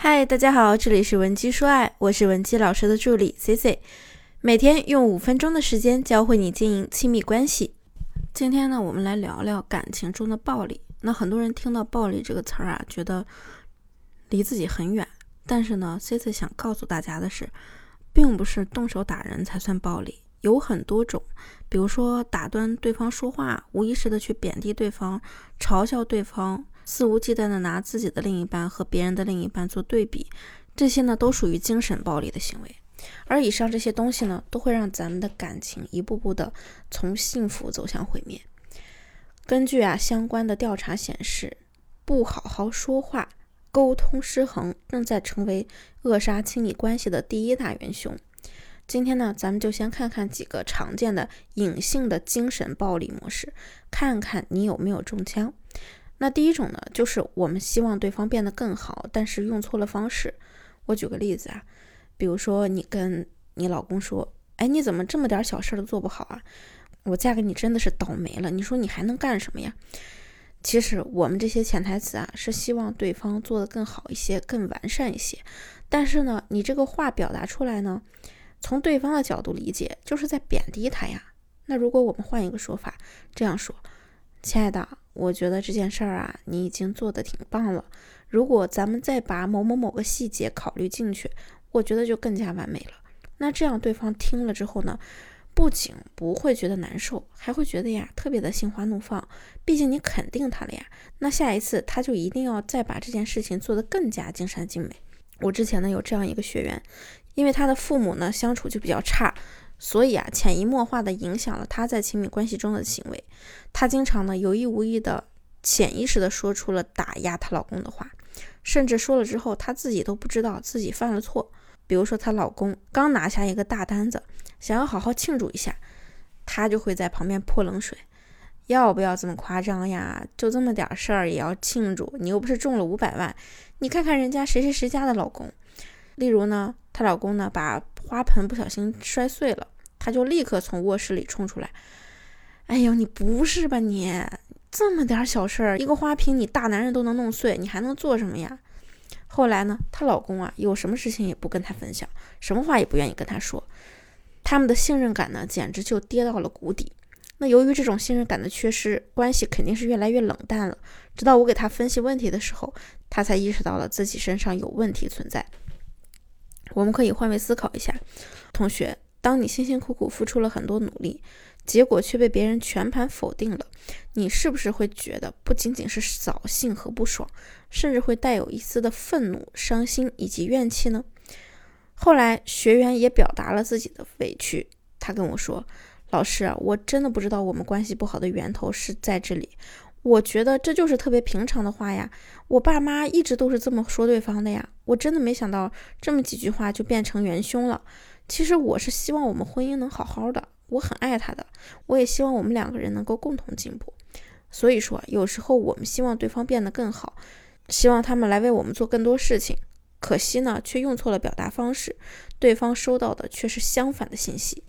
嗨，大家好，这里是文姬说爱，我是文姬老师的助理 C C，每天用五分钟的时间教会你经营亲密关系。今天呢，我们来聊聊感情中的暴力。那很多人听到暴力这个词儿啊，觉得离自己很远。但是呢，C C 想告诉大家的是，并不是动手打人才算暴力，有很多种。比如说打断对方说话，无意识的去贬低对方，嘲笑对方。肆无忌惮的拿自己的另一半和别人的另一半做对比，这些呢都属于精神暴力的行为。而以上这些东西呢，都会让咱们的感情一步步的从幸福走向毁灭。根据啊相关的调查显示，不好好说话、沟通失衡，正在成为扼杀亲密关系的第一大元凶。今天呢，咱们就先看看几个常见的隐性的精神暴力模式，看看你有没有中枪。那第一种呢，就是我们希望对方变得更好，但是用错了方式。我举个例子啊，比如说你跟你老公说：“哎，你怎么这么点小事都做不好啊？我嫁给你真的是倒霉了。”你说你还能干什么呀？其实我们这些潜台词啊，是希望对方做得更好一些，更完善一些。但是呢，你这个话表达出来呢，从对方的角度理解，就是在贬低他呀。那如果我们换一个说法，这样说。亲爱的，我觉得这件事儿啊，你已经做得挺棒了。如果咱们再把某某某个细节考虑进去，我觉得就更加完美了。那这样对方听了之后呢，不仅不会觉得难受，还会觉得呀特别的心花怒放。毕竟你肯定他了呀，那下一次他就一定要再把这件事情做得更加尽善尽美。我之前呢有这样一个学员，因为他的父母呢相处就比较差。所以啊，潜移默化的影响了她在亲密关系中的行为。她经常呢有意无意的、潜意识的说出了打压她老公的话，甚至说了之后，她自己都不知道自己犯了错。比如说，她老公刚拿下一个大单子，想要好好庆祝一下，她就会在旁边泼冷水：“要不要这么夸张呀？就这么点事儿也要庆祝？你又不是中了五百万，你看看人家谁谁谁家的老公。”例如呢，她老公呢把花盆不小心摔碎了，她就立刻从卧室里冲出来。哎呦，你不是吧你？这么点小事儿，一个花瓶你大男人都能弄碎，你还能做什么呀？后来呢，她老公啊有什么事情也不跟她分享，什么话也不愿意跟她说，他们的信任感呢简直就跌到了谷底。那由于这种信任感的缺失，关系肯定是越来越冷淡了。直到我给她分析问题的时候，她才意识到了自己身上有问题存在。我们可以换位思考一下，同学，当你辛辛苦苦付出了很多努力，结果却被别人全盘否定了，你是不是会觉得不仅仅是扫兴和不爽，甚至会带有一丝的愤怒、伤心以及怨气呢？后来学员也表达了自己的委屈，他跟我说：“老师，我真的不知道我们关系不好的源头是在这里。”我觉得这就是特别平常的话呀，我爸妈一直都是这么说对方的呀，我真的没想到这么几句话就变成元凶了。其实我是希望我们婚姻能好好的，我很爱他的，我也希望我们两个人能够共同进步。所以说，有时候我们希望对方变得更好，希望他们来为我们做更多事情，可惜呢，却用错了表达方式，对方收到的却是相反的信息，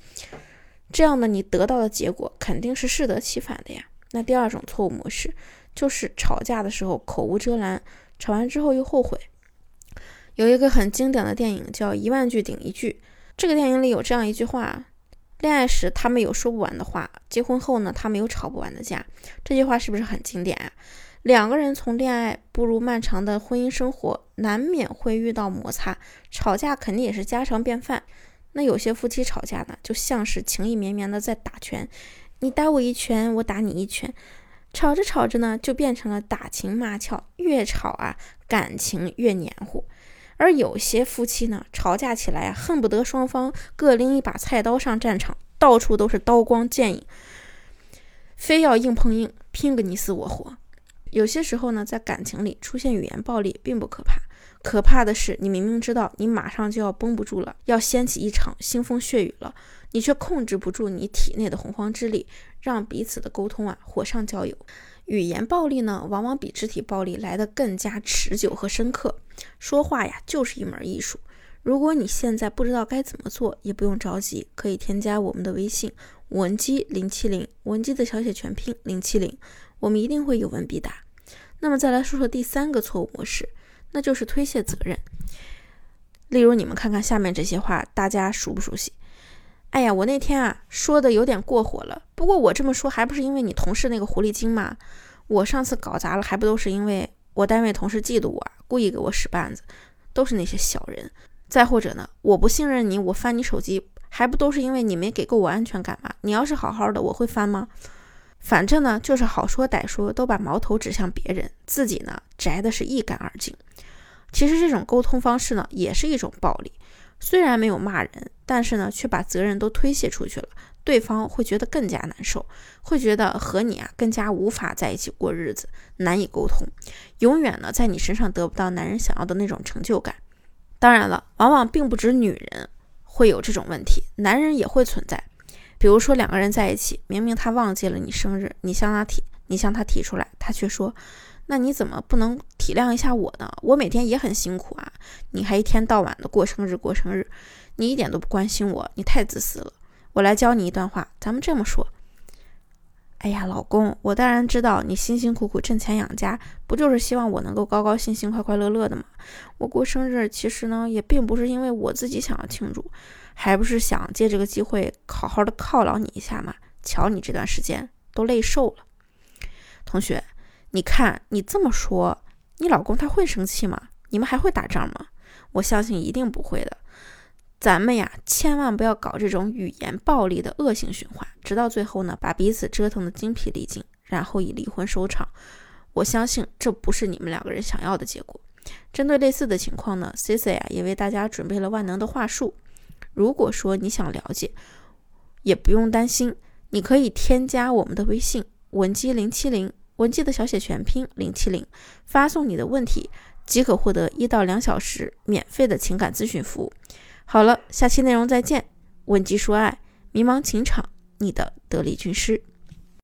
这样呢，你得到的结果肯定是适得其反的呀。那第二种错误模式就是吵架的时候口无遮拦，吵完之后又后悔。有一个很经典的电影叫《一万句顶一句》，这个电影里有这样一句话：恋爱时他们有说不完的话，结婚后呢他们有吵不完的架。这句话是不是很经典啊？两个人从恋爱步入漫长的婚姻生活，难免会遇到摩擦，吵架肯定也是家常便饭。那有些夫妻吵架呢，就像是情意绵绵的在打拳。你打我一拳，我打你一拳，吵着吵着呢，就变成了打情骂俏，越吵啊，感情越黏糊。而有些夫妻呢，吵架起来啊，恨不得双方各拎一把菜刀上战场，到处都是刀光剑影，非要硬碰硬，拼个你死我活。有些时候呢，在感情里出现语言暴力并不可怕，可怕的是你明明知道你马上就要绷不住了，要掀起一场腥风血雨了。你却控制不住你体内的洪荒之力，让彼此的沟通啊火上浇油。语言暴力呢，往往比肢体暴力来得更加持久和深刻。说话呀，就是一门艺术。如果你现在不知道该怎么做，也不用着急，可以添加我们的微信文姬零七零，文姬的小写全拼零七零，我们一定会有问必答。那么再来说说第三个错误模式，那就是推卸责任。例如，你们看看下面这些话，大家熟不熟悉？哎呀，我那天啊说的有点过火了，不过我这么说还不是因为你同事那个狐狸精吗？我上次搞砸了，还不都是因为我单位同事嫉妒我，故意给我使绊子，都是那些小人。再或者呢，我不信任你，我翻你手机，还不都是因为你没给够我安全感吗？你要是好好的，我会翻吗？反正呢，就是好说歹说，都把矛头指向别人，自己呢摘的是一干二净。其实这种沟通方式呢，也是一种暴力。虽然没有骂人，但是呢，却把责任都推卸出去了，对方会觉得更加难受，会觉得和你啊更加无法在一起过日子，难以沟通，永远呢在你身上得不到男人想要的那种成就感。当然了，往往并不止女人会有这种问题，男人也会存在。比如说两个人在一起，明明他忘记了你生日，你向他提，你向他提出来，他却说。那你怎么不能体谅一下我呢？我每天也很辛苦啊，你还一天到晚的过生日过生日，你一点都不关心我，你太自私了。我来教你一段话，咱们这么说：哎呀，老公，我当然知道你辛辛苦苦挣钱养家，不就是希望我能够高高兴兴、快快乐乐的吗？我过生日其实呢，也并不是因为我自己想要庆祝，还不是想借这个机会好好的犒劳你一下嘛。瞧你这段时间都累瘦了，同学。你看，你这么说，你老公他会生气吗？你们还会打仗吗？我相信一定不会的。咱们呀，千万不要搞这种语言暴力的恶性循环，直到最后呢，把彼此折腾的精疲力尽，然后以离婚收场。我相信这不是你们两个人想要的结果。针对类似的情况呢，C C 啊也为大家准备了万能的话术。如果说你想了解，也不用担心，你可以添加我们的微信文姬零七零。文姬的小写全拼零七零，发送你的问题即可获得一到两小时免费的情感咨询服务。好了，下期内容再见。问及说爱，迷茫情场，你的得力军师。